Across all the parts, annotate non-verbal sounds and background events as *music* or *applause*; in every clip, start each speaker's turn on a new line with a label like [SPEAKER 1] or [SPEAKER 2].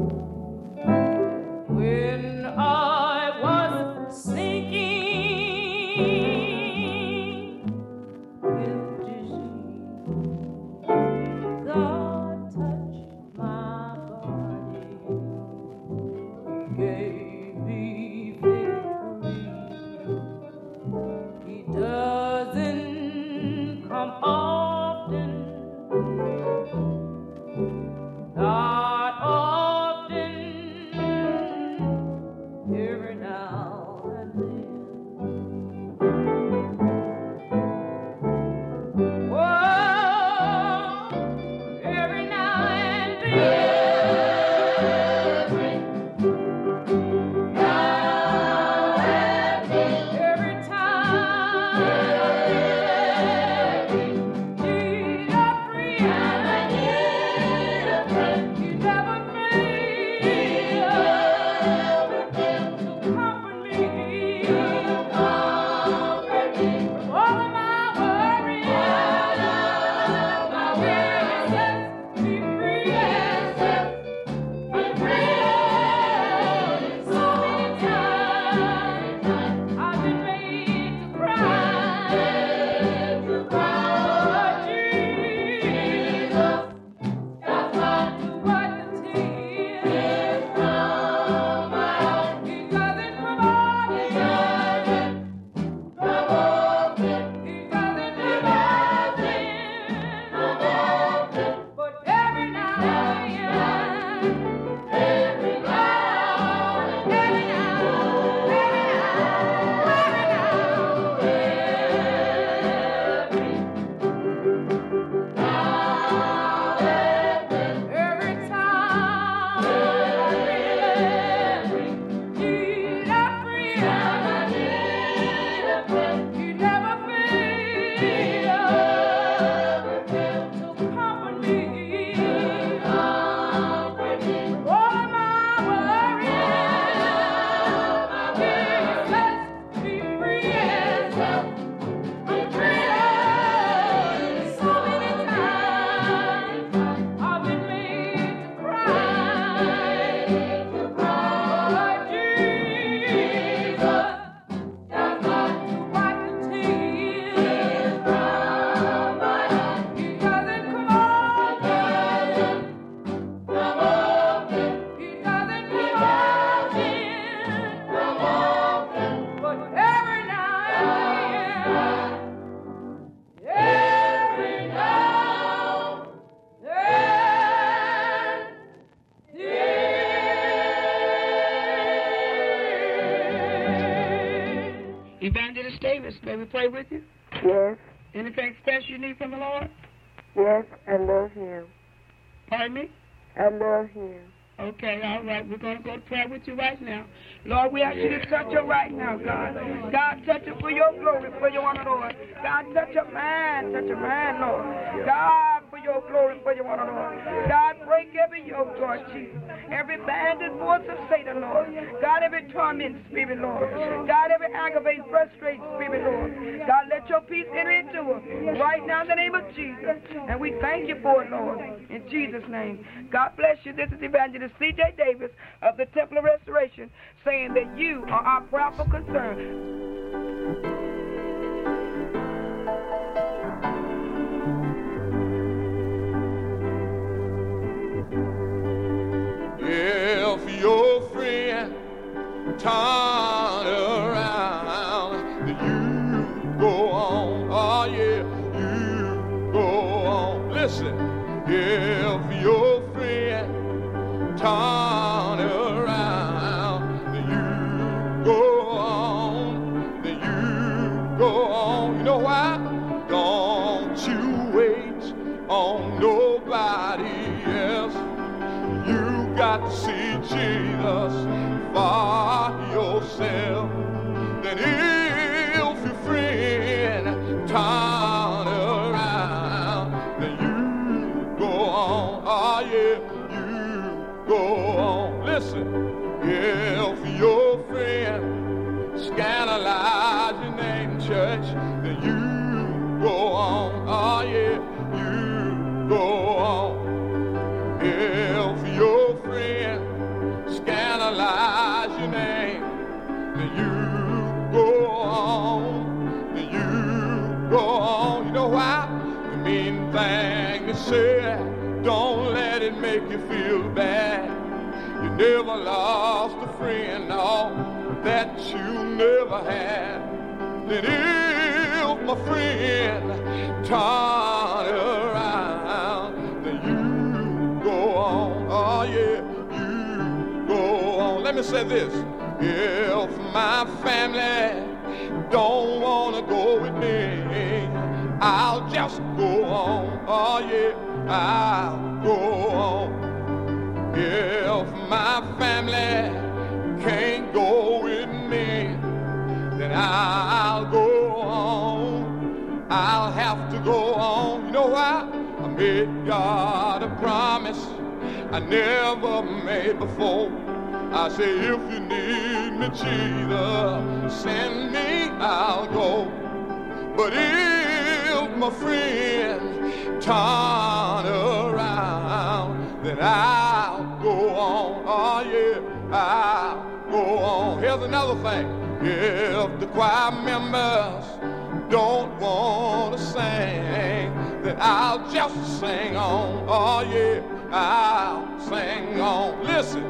[SPEAKER 1] Oh with you right now. Lord, we ask you to touch her right now, God. God, touch her for your glory, for your honor, Lord. God, touch her man, touch her man, Lord. God, for your glory, for your honor, Lord. God, break every yoke, Lord Jesus. Every banded voice of Satan, Lord. God, every torment spirit, Lord. God, every aggravated, frustrated spirit, Lord. God, let your peace enter into her right now in the name of Jesus. And we thank you for it, Lord. In Jesus' name. God bless you. This is Evangelist C.J. Davis of the Temple of Restoration saying that you are our proper concern.
[SPEAKER 2] If your friend turn around, go on. Oh yeah, you go on. Listen, if your friend turn around, If my friend turn around, then you go on. Oh yeah, you go on. Let me say this. If my family don't wanna go with me, I'll just go on. Oh yeah, I'll I never made before. I say, if you need me, Jesus, send me, I'll go. But if my friend turn around, then I'll go on. Oh yeah, I'll go on. Here's another thing. If the choir members don't want to sing, then I'll just sing on. Oh yeah, I'll sing on. Listen,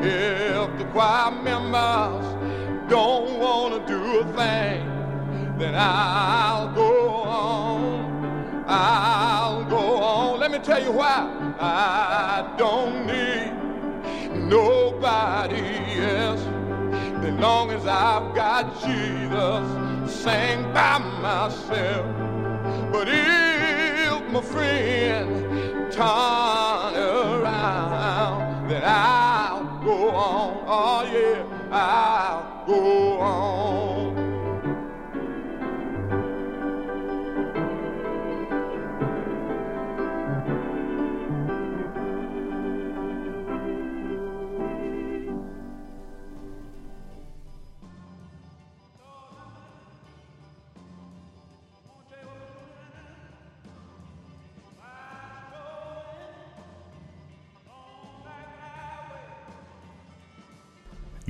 [SPEAKER 2] if the choir members don't want to do a thing, then I'll go on. I'll go on. Let me tell you why. I don't need nobody else. As long as I've got Jesus, sing by myself. But if my friend turn around, then I'll go on. Oh yeah, I'll go on.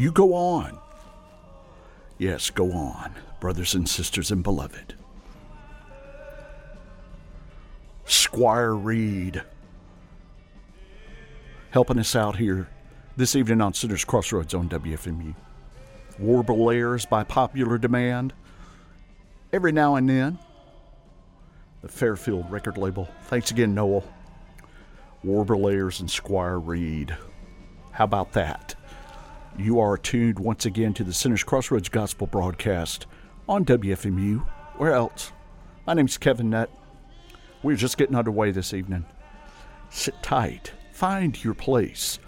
[SPEAKER 3] You go on. Yes, go on, brothers and sisters and beloved. Squire Reed helping us out here this evening on Sinners Crossroads on WFMU. Warble airs by popular demand. Every now and then, the Fairfield record label. Thanks again, Noel. Warble airs and Squire Reed. How about that? You are tuned once again to the Sinners Crossroads Gospel broadcast on WFMU. Where else? My name's Kevin Nutt. We're just getting underway this evening. Sit tight. Find your place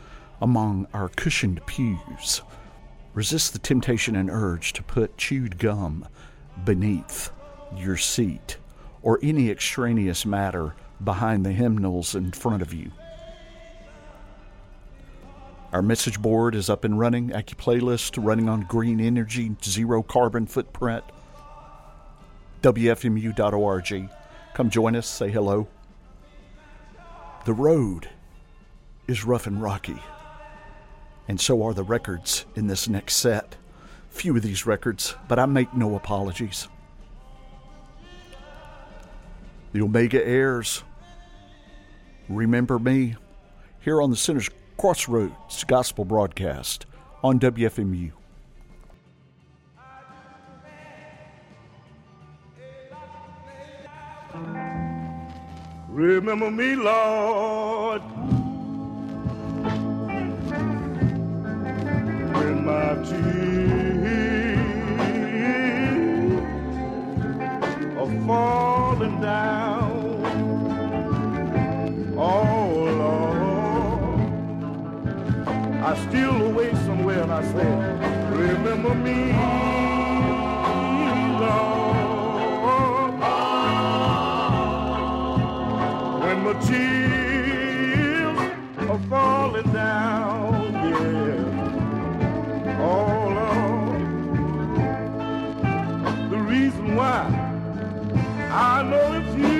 [SPEAKER 3] among our cushioned pews. Resist the temptation and urge to put chewed gum beneath your seat or any extraneous matter behind the hymnals in front of you. Our message board is up and running. AccuPlaylist running on green energy, zero carbon footprint. WFMU.org. Come join us, say hello. The road is rough and rocky, and so are the records in this next set. Few of these records, but I make no apologies. The Omega Airs, Remember Me, here on the Sinner's Crossroads Gospel Broadcast on WFMU.
[SPEAKER 4] Remember me, Lord, when my tears are falling down. I steal away somewhere and I say, Remember me, Lord when my tears are falling down, yeah. Oh Lord, the reason why I know it's you.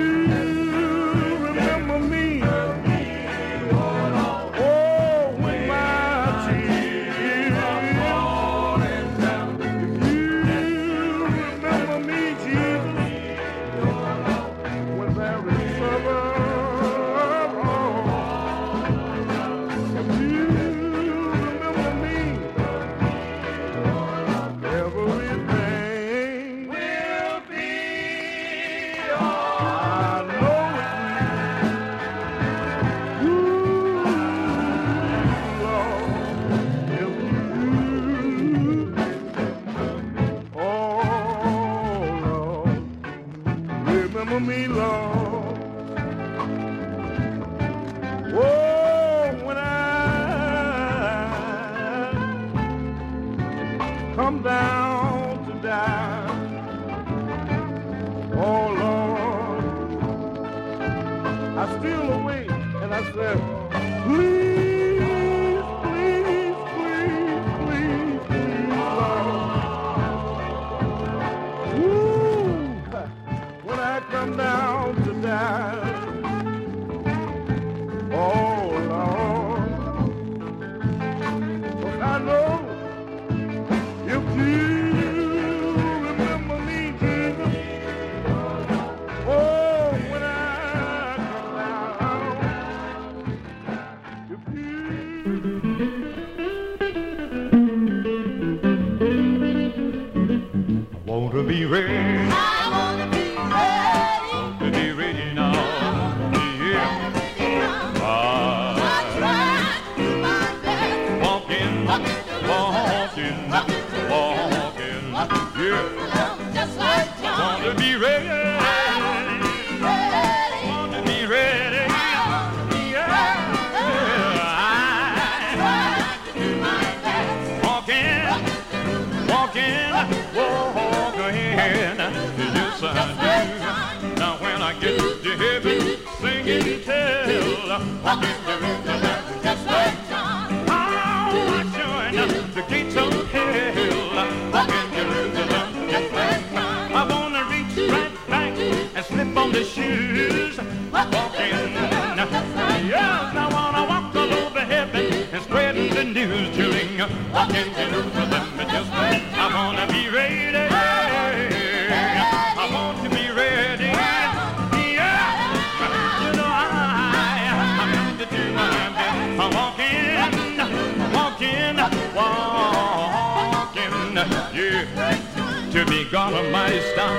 [SPEAKER 5] almighty stop.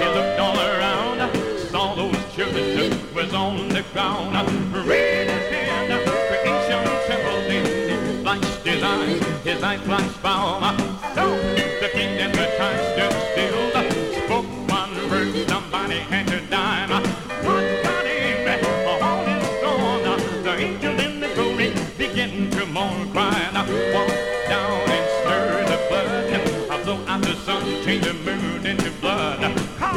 [SPEAKER 5] He looked all around, saw those children dirt was on the ground. Raised his hand, creation trembled in him. Flashed his eyes, his eyes flashed bomb. So the king and the time stood still. Spoke one word, somebody had to die. What got him, all is gone. The angels in the glory begin to mourn, crying. Change the moon into blood. Come,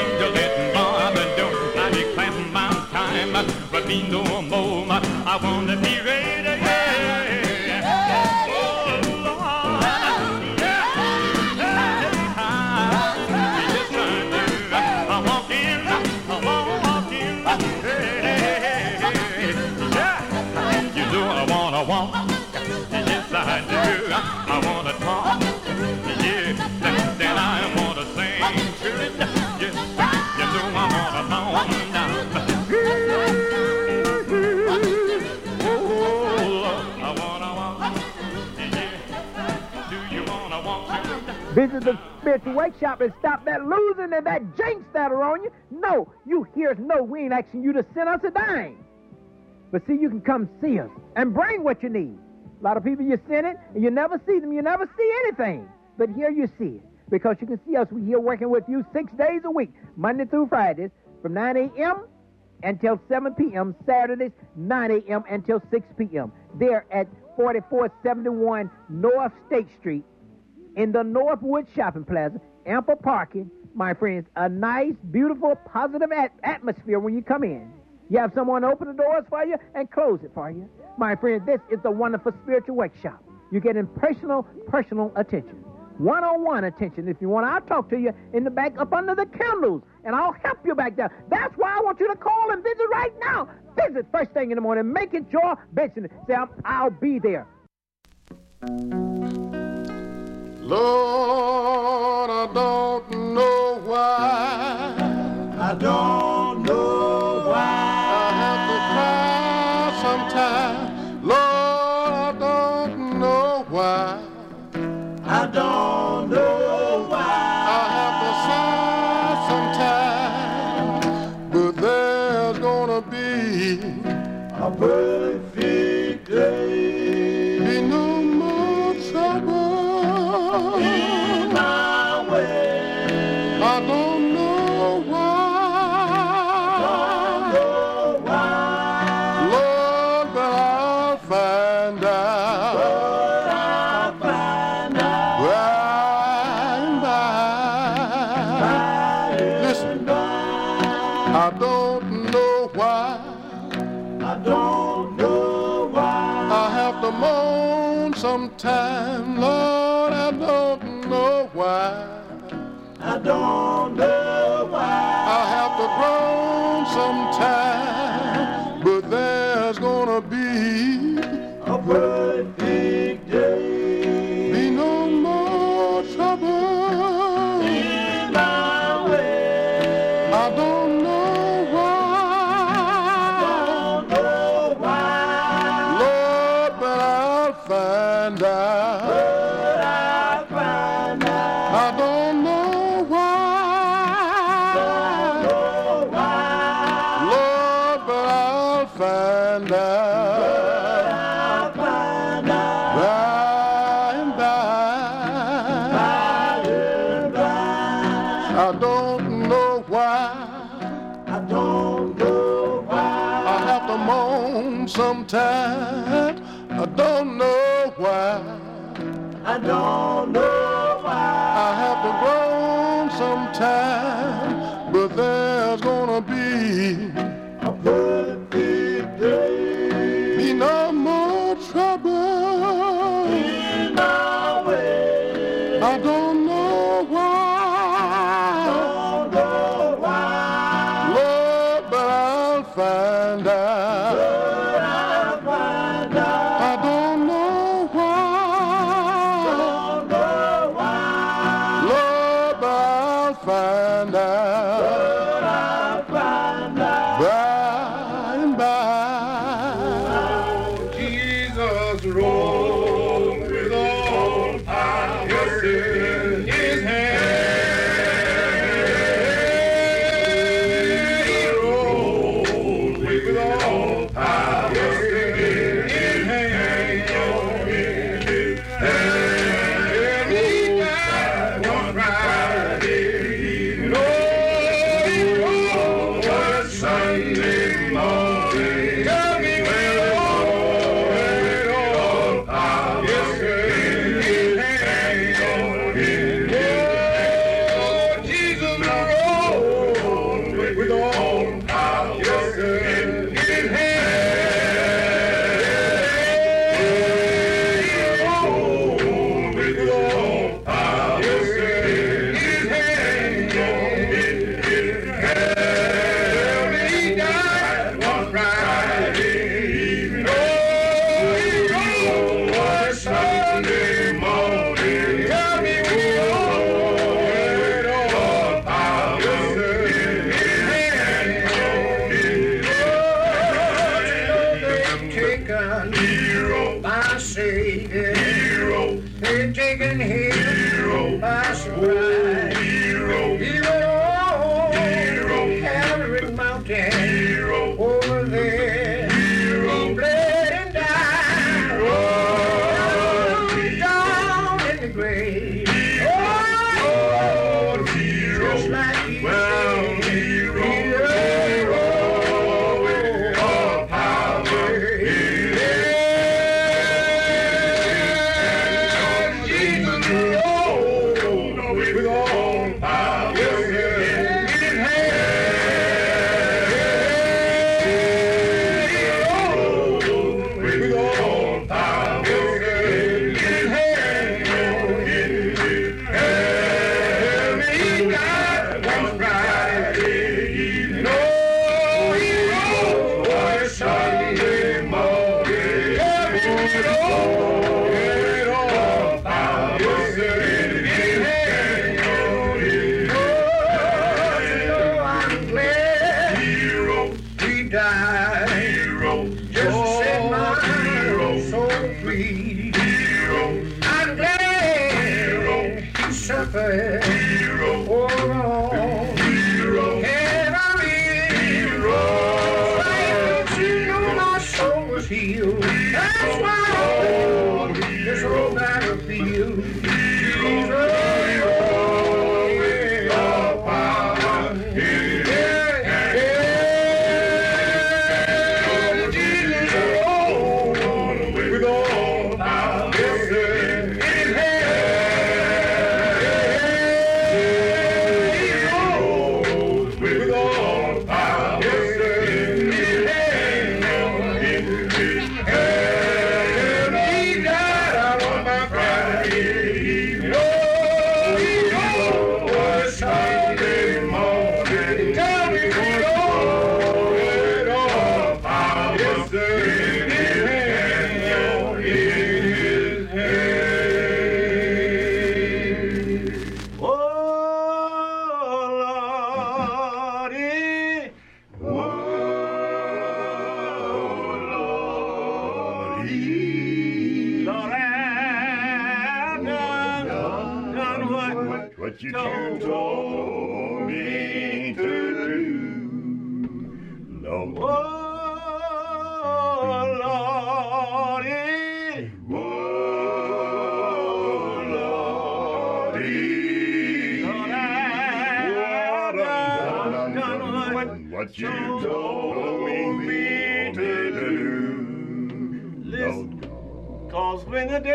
[SPEAKER 5] angel, bar the door. I declare my time, but be no more. I wanna be ready.
[SPEAKER 6] Visit the spiritual workshop and stop that losing and that jinx that are on you. No, you hear us know we ain't asking you to send us a dime. But see, you can come see us and bring what you need. A lot of people you send it and you never see them, you never see anything. But here you see it. Because you can see us, we here working with you six days a week, Monday through Fridays, from 9 a.m. until 7 p.m., Saturdays, 9 a.m. until 6 p.m. There at 4471 North State Street, in the Northwood Shopping Plaza, ample parking, my friends, a nice, beautiful, positive at- atmosphere when you come in. You have someone open the doors for you and close it for you. My friends, this is the wonderful spiritual workshop. You get in personal, personal attention. One-on-one attention. If you want, I'll talk to you in the back up under the candles, and I'll help you back there. That's why I want you to call and visit right now. Visit first thing in the morning. Make it your business. Say, I'll be there.
[SPEAKER 7] Lord, be Jolie. Lorraine, done, done what,
[SPEAKER 4] what, what you told, told me to do. Lord. Oh, Lordy. Oh, Lordy. Lorraine, done, done what, what you told doing a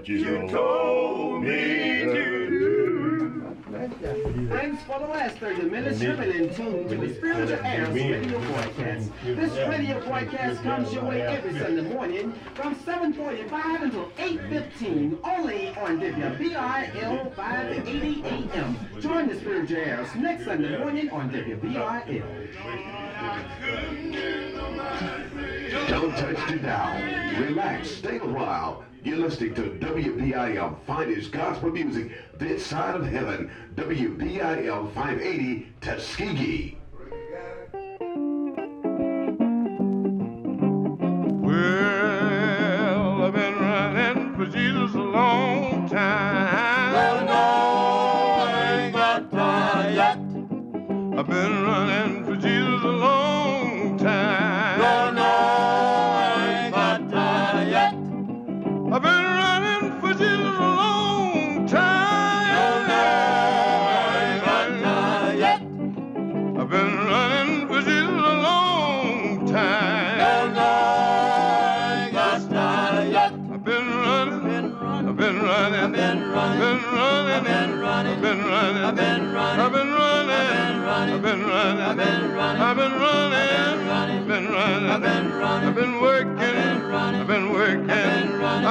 [SPEAKER 8] what you told me to do.
[SPEAKER 9] Thanks for the last 30 minutes. You've been in tune to the Spiritual Airs radio broadcast. This radio broadcast comes your way every Sunday morning from 7.45 until 8.15, only on WBIL 580 AM. Join the Spiritual Airs next Sunday morning on WBIL.
[SPEAKER 10] Don't touch the dial. Relax. Stay a while. You're listening to WBIL Finest Gospel Music this side of heaven. WBIL 580 Tuskegee.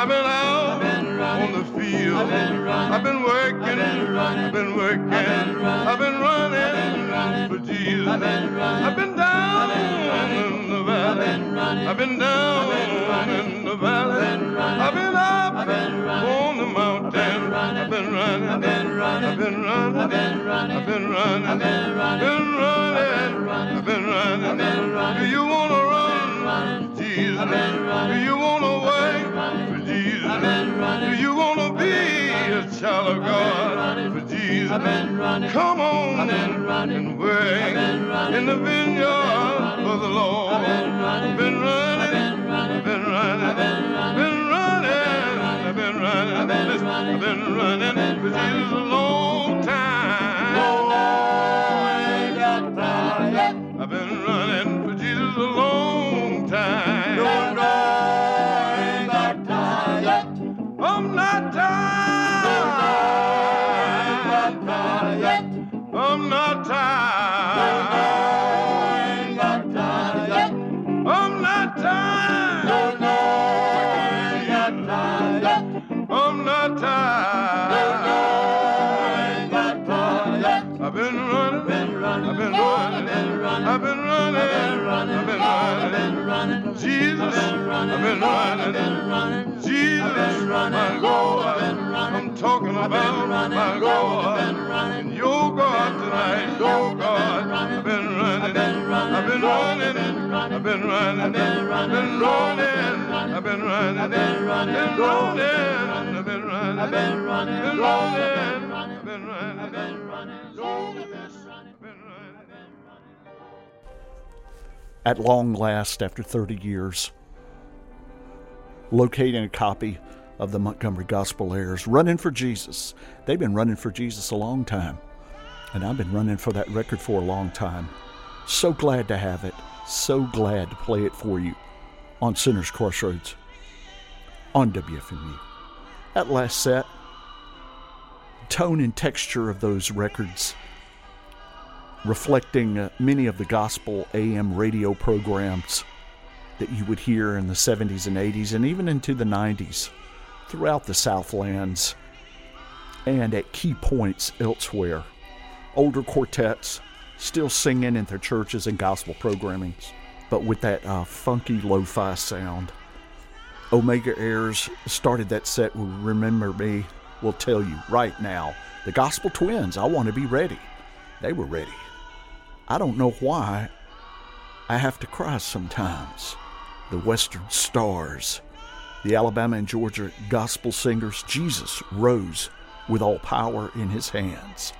[SPEAKER 2] Been out on the field, I've been working, I've been working, I've been running for Jesus, I've been down in the valley, I've been down in the valley, I've been up on the mountain, I've been running, I've been running, I've been running, I've been running, I've been running, I've been running, I've been running. Do you wanna run Jesus. I've been running. Do you want to work for Jesus? I've been running. Do you want to be a child of God for Jesus? I've been running. Come on I've been running. and wait I've been running. in the vineyard I've been the Lord. I've been running. I've been running. I've been running. I've been running. I've been running. I've been running. I've been running for Jesus alone. No, no, I've been running. Jesus, my God, I'm talking about my God. And your God tonight, your God. I've been running, I've been running, I've been running, I've been running, I've been running, I've been running, I've been running, I've been running, I've been running, I've been running, I've been running, I've been running, I've been running.
[SPEAKER 3] At long last, after 30 years, locating a copy of the Montgomery Gospel Airs, Running for Jesus. They've been running for Jesus a long time, and I've been running for that record for a long time. So glad to have it. So glad to play it for you on Sinners Crossroads on WFMU. That last set, tone and texture of those records reflecting uh, many of the gospel AM radio programs that you would hear in the 70s and 80s and even into the 90s throughout the Southlands and at key points elsewhere. Older quartets still singing in their churches and gospel programmings, but with that uh, funky lo fi sound. Omega Airs started that set with Remember Me. Will tell you right now, the Gospel Twins, I want to be ready. They were ready. I don't know why I have to cry sometimes. The Western Stars, the Alabama and Georgia gospel singers, Jesus rose with all power in his hands.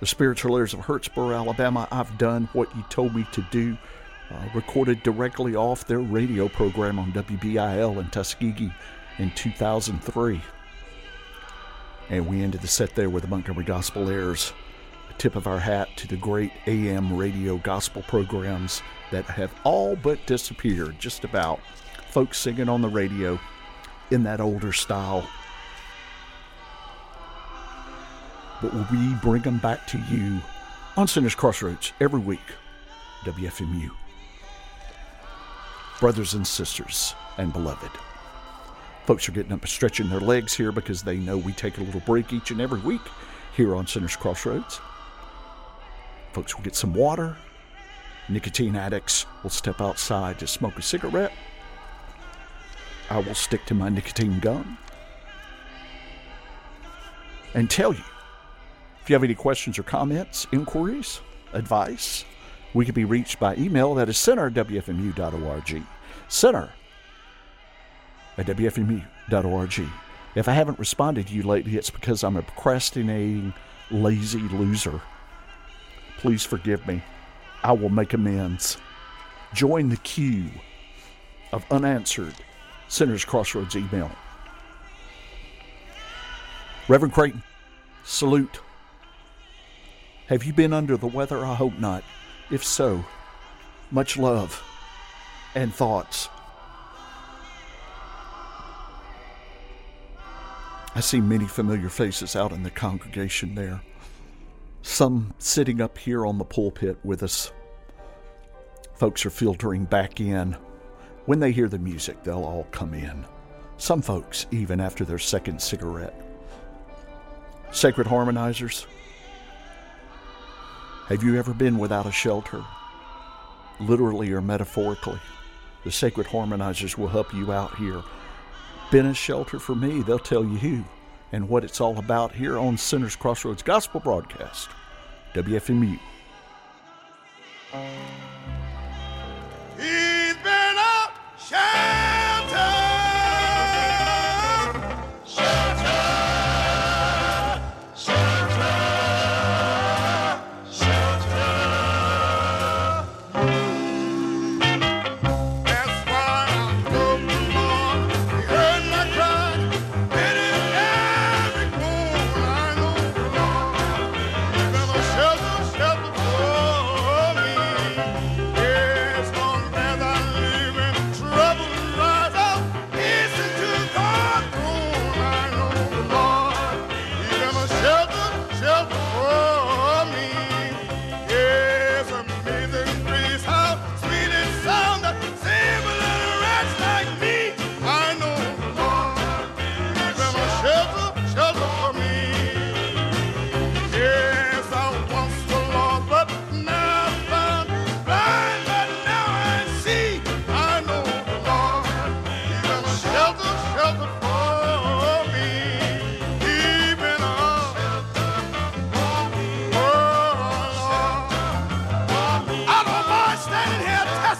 [SPEAKER 3] The Spiritual Airs of Hurtsboro, Alabama, I've done what you told me to do, uh, recorded directly off their radio program on WBIL in Tuskegee in 2003. And we ended the set there with the Montgomery Gospel Airs tip of our hat to the great AM radio gospel programs that have all but disappeared, just about. Folks singing on the radio in that older style. but we bring them back to you on Sinners Crossroads every week. WFMU. Brothers and sisters and beloved. Folks are getting up and stretching their legs here because they know we take a little break each and every week here on Sinners Crossroads. Folks will get some water. Nicotine addicts will step outside to smoke a cigarette. I will stick to my nicotine gum and tell you if you have any questions or comments, inquiries, advice, we can be reached by email. That is center at WFMU.org. Center at WFMU.org. If I haven't responded to you lately, it's because I'm a procrastinating, lazy loser. Please forgive me. I will make amends. Join the queue of unanswered Sinners Crossroads email. Reverend Creighton, salute. Have you been under the weather? I hope not. If so, much love and thoughts. I see many familiar faces out in the congregation there. Some sitting up here on the pulpit with us. Folks are filtering back in. When they hear the music, they'll all come in. Some folks, even after their second cigarette. Sacred harmonizers, have you ever been without a shelter? Literally or metaphorically. The sacred harmonizers will help you out here. Been a shelter for me, they'll tell you and what it's all about here on Sinners Crossroads Gospel Broadcast, WFMU.
[SPEAKER 2] He's been shelter.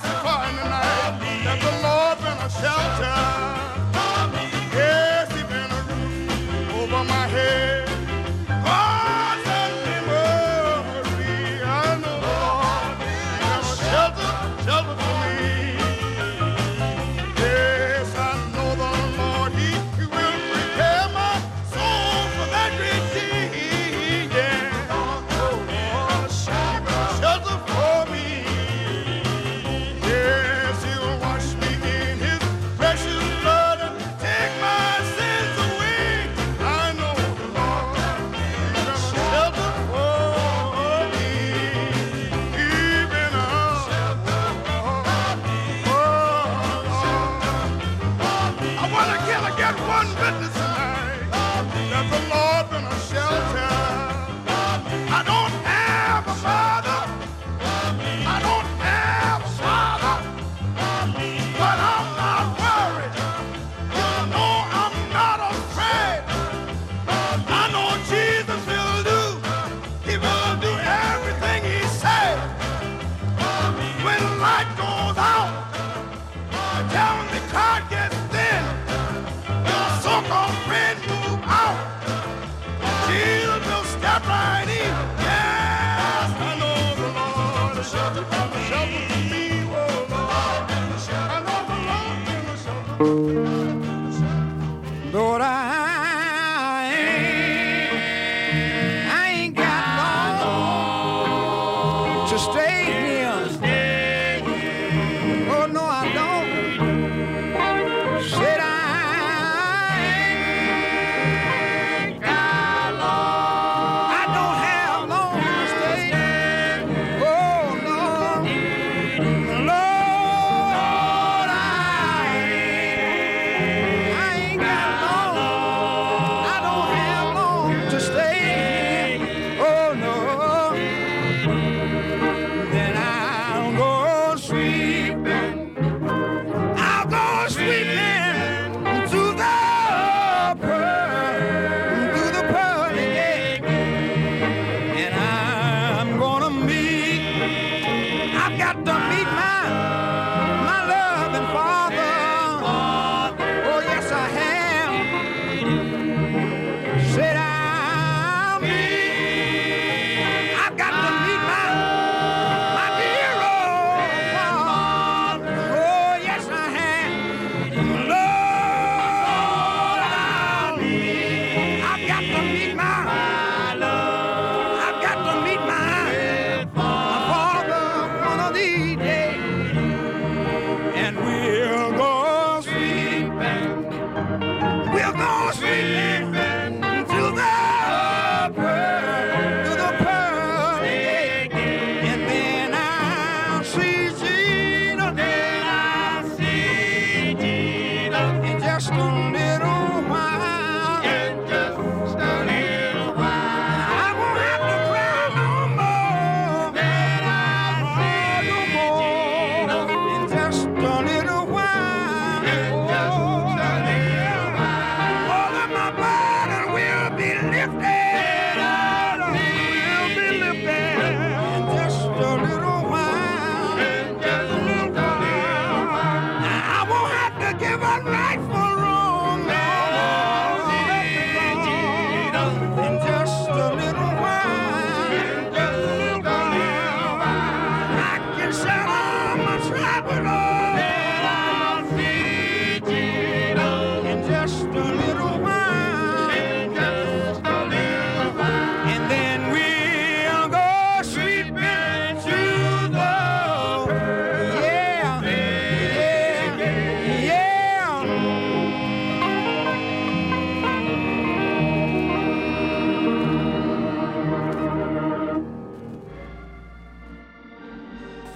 [SPEAKER 2] for in the night that the Lord been a shelter.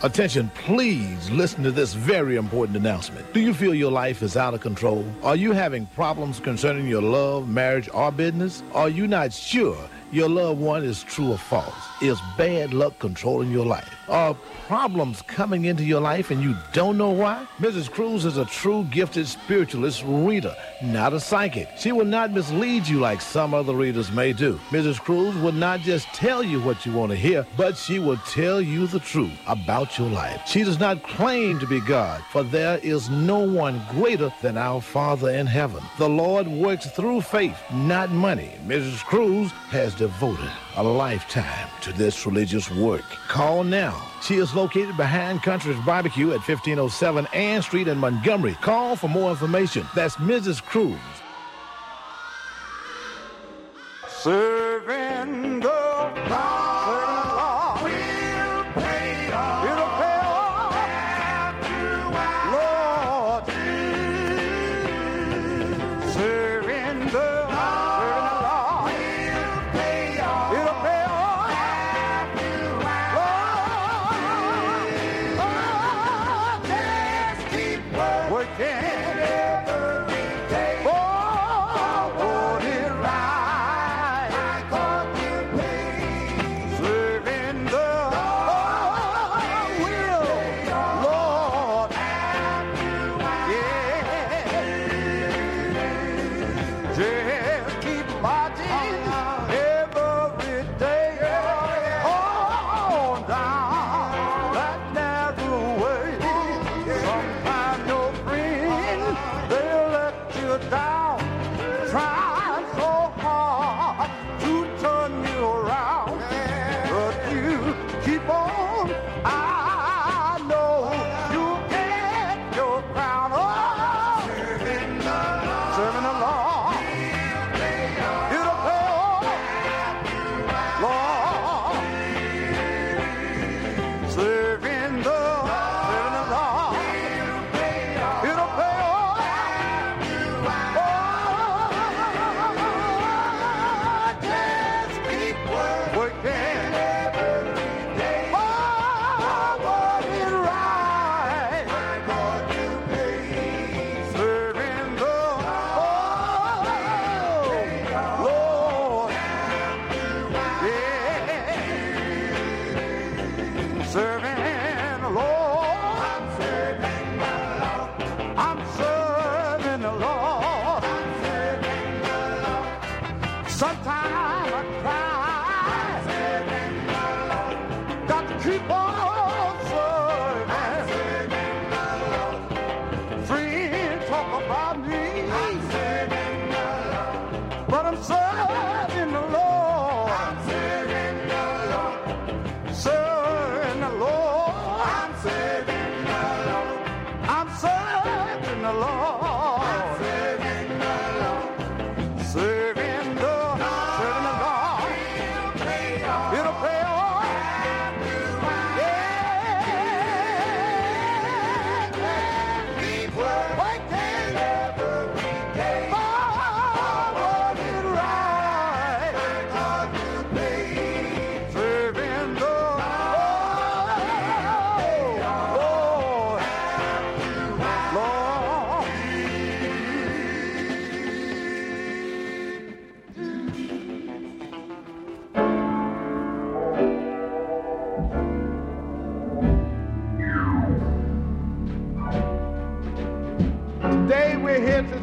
[SPEAKER 11] Attention, please listen to this very important announcement. Do you feel your life is out of control? Are you having problems concerning your love, marriage, or business? Are you not sure your loved one is true or false? Is bad luck controlling your life? Are problems coming into your life and you don't know why? Mrs. Cruz is a true gifted spiritualist reader, not a psychic. She will not mislead you like some other readers may do. Mrs. Cruz will not just tell you what you want to hear, but she will tell you the truth about your life. She does not claim to be God, for there is no one greater than our Father in heaven. The Lord works through faith, not money. Mrs. Cruz has devoted a lifetime to this religious work. Call now. She is located behind Country's Barbecue at 1507 Ann Street in Montgomery. Call for more information. That's Mrs. Cruz.
[SPEAKER 12] Serving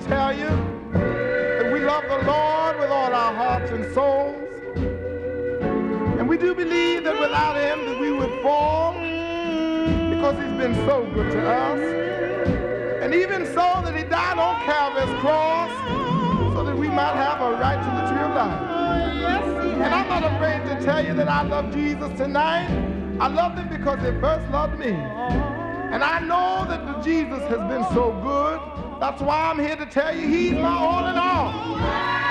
[SPEAKER 12] tell you that we love the Lord with all our hearts and souls. And we do believe that without him that we would fall because he's been so good to us. And even so that he died on Calvary's cross so that we might have a right to the tree of life. And I'm not afraid to tell you that I love Jesus tonight. I love him because he first loved me. And I know that Jesus has been so good that's why I'm here to tell you he's my all in all.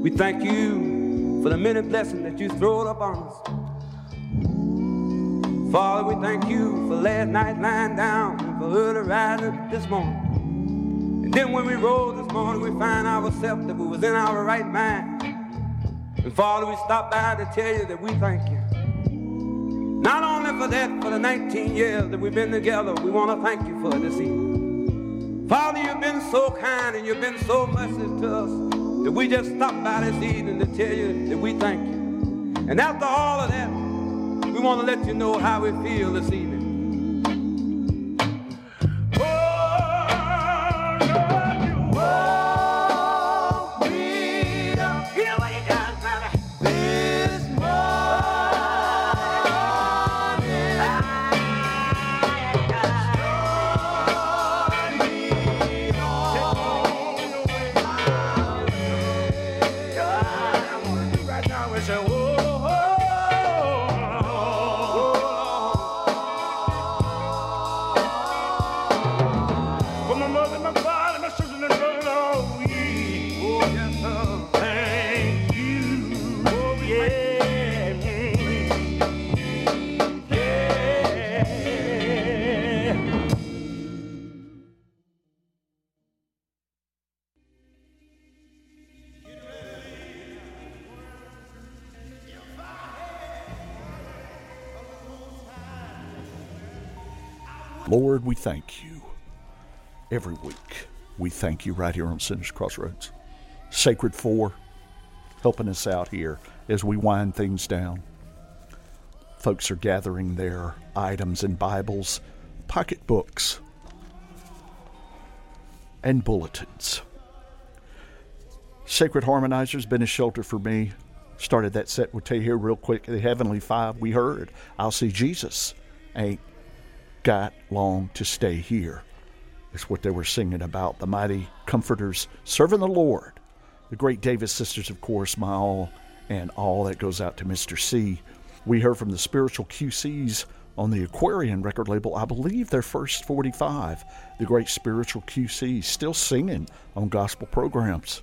[SPEAKER 13] We thank you for the
[SPEAKER 4] many blessings that you throwed upon us. Father, we thank you for last night lying down and for early rising this morning. And then when we rose this morning, we find ourselves that we was in our right mind. And Father, we stop by to tell you that we thank you. Not only for that, for the 19 years that we've been together, we want to thank you for this evening. Father, you've been so kind and you've been so merciful to us that we just stopped by this evening to tell you that we thank you. And after all of that, we want to let you know how we feel this evening.
[SPEAKER 3] Lord, we thank you. Every week, we thank you right here on Sinners Crossroads. Sacred Four, helping us out here as we wind things down. Folks are gathering their items and Bibles, pocketbooks, and bulletins. Sacred Harmonizer's been a shelter for me. Started that set with you here real quick. The Heavenly Five, we heard, I'll see Jesus. Ain't got long to stay here. It's what they were singing about. The mighty comforters serving the Lord. The great Davis sisters, of course, my all, and all that goes out to Mr. C. We heard from the spiritual QCs on the Aquarian record label, I believe their first 45. The great spiritual QCs still singing on gospel programs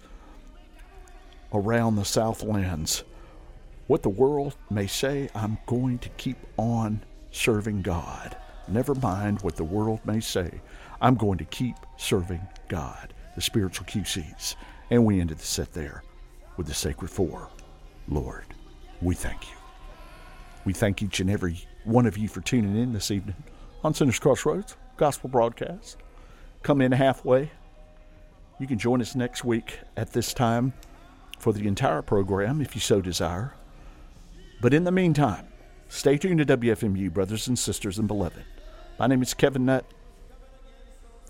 [SPEAKER 3] around the Southlands. What the world may say, I'm going to keep on serving God. Never mind what the world may say. I'm going to keep serving God, the spiritual QCs. And we ended the set there with the Sacred Four. Lord, we thank you. We thank each and every one of you for tuning in this evening on Sinners Crossroads Gospel Broadcast. Come in halfway. You can join us next week at this time for the entire program if you so desire. But in the meantime, stay tuned to WFMU, brothers and sisters and beloved. My name is Kevin Nutt,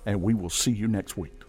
[SPEAKER 3] and we will see you next week.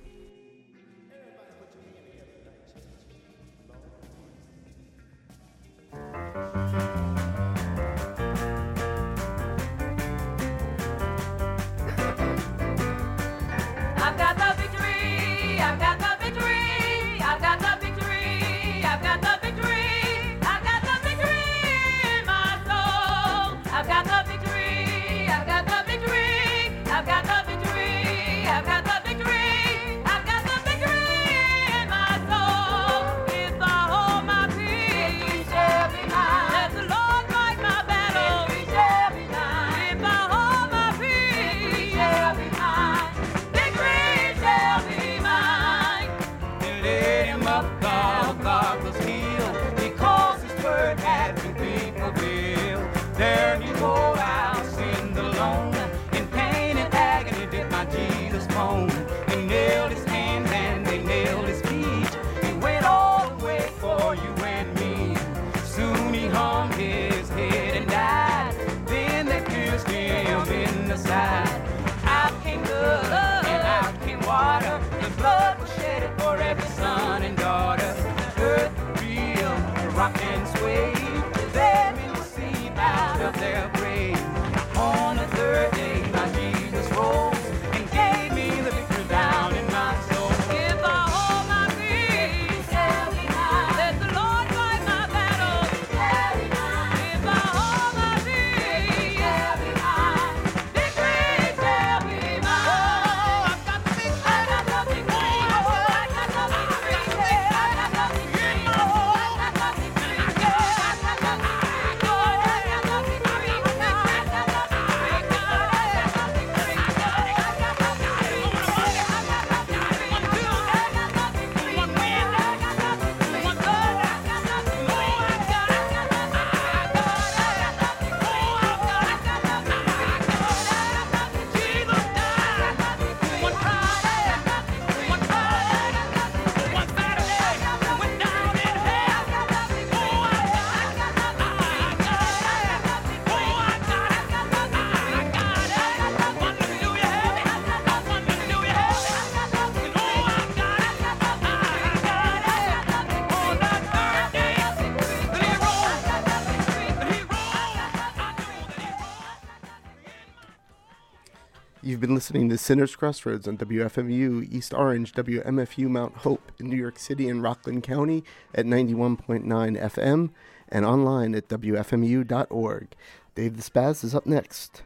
[SPEAKER 14] Listening to Sinners Crossroads on WFMU East Orange, WMFU Mount Hope in New York City and Rockland County at 91.9 FM and online at WFMU.org. Dave the Spaz is up next.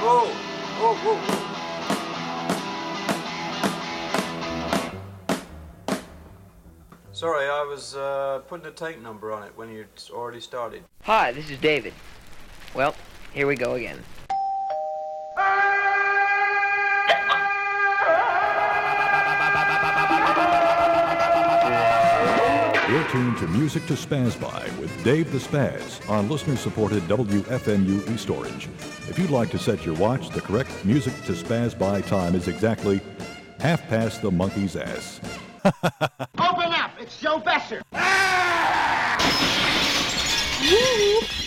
[SPEAKER 15] Whoa, whoa, whoa. Sorry, I was uh, putting a tape number on it when you'd already started.
[SPEAKER 16] Hi, this is David. Well, here we go again.
[SPEAKER 17] You're tuned to Music to Spaz By with Dave the Spaz on listener supported WFMU East Orange. If you'd like to set your watch, the correct Music to Spaz By time is exactly half past the monkey's ass. *laughs*
[SPEAKER 18] Open up! It's Joe Besser!
[SPEAKER 19] Ah! Hello?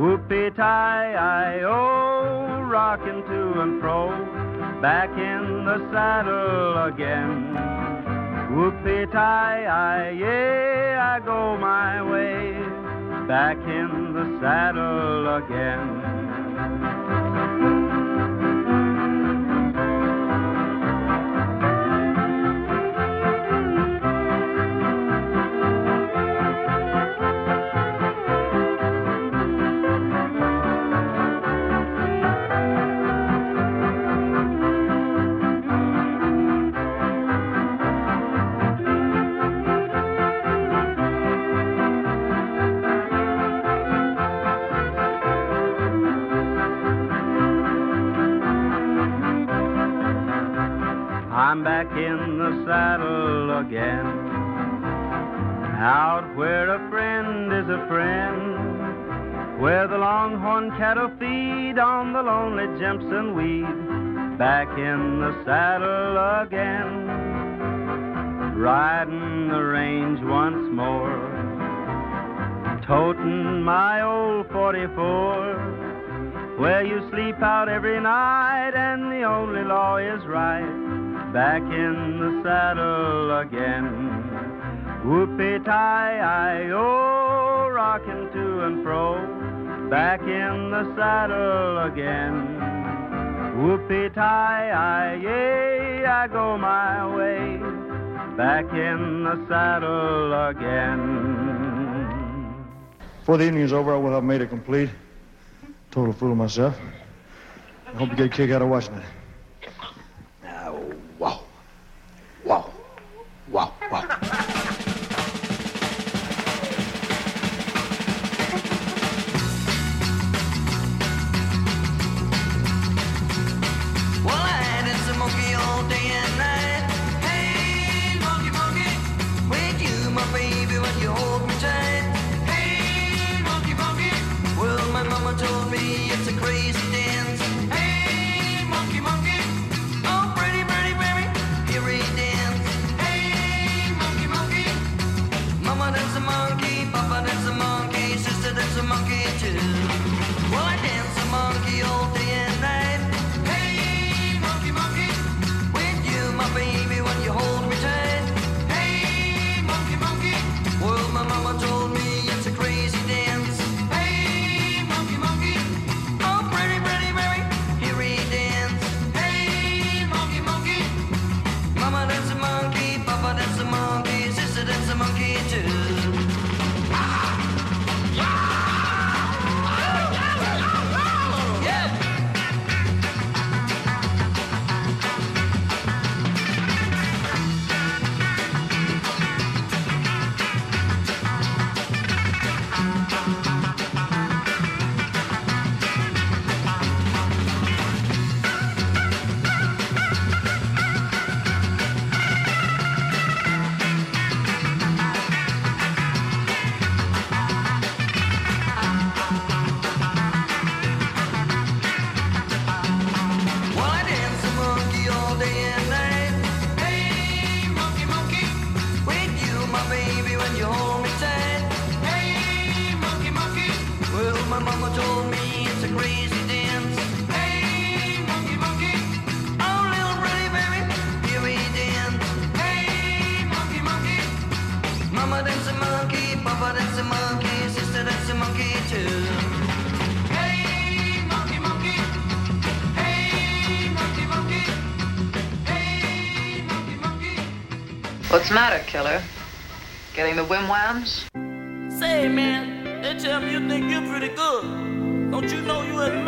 [SPEAKER 19] Whoopie tie I oh, rocking to and fro. Back in the saddle again. Whoopie tie I yeah, I go my way. Back in the saddle again. I'm back in the saddle again. Out where a friend is a friend. Where the longhorn cattle feed on the lonely Jimson weed. Back in the saddle again. Riding the range once more. Toting my old 44 where you sleep out every night and the only law is right. Back in the saddle again. Whoopie tie I oh, rocking to and fro. Back in the saddle again. Whoopie tie I yay, I go my way. Back in the saddle again.
[SPEAKER 20] Before the evening is over, I will have made it complete. Total fool of myself. I hope you get a kick out of watching it.
[SPEAKER 21] What's the matter, killer? Getting the whim whams?
[SPEAKER 22] Say, man, they tell me you think you're pretty good. Don't you know you in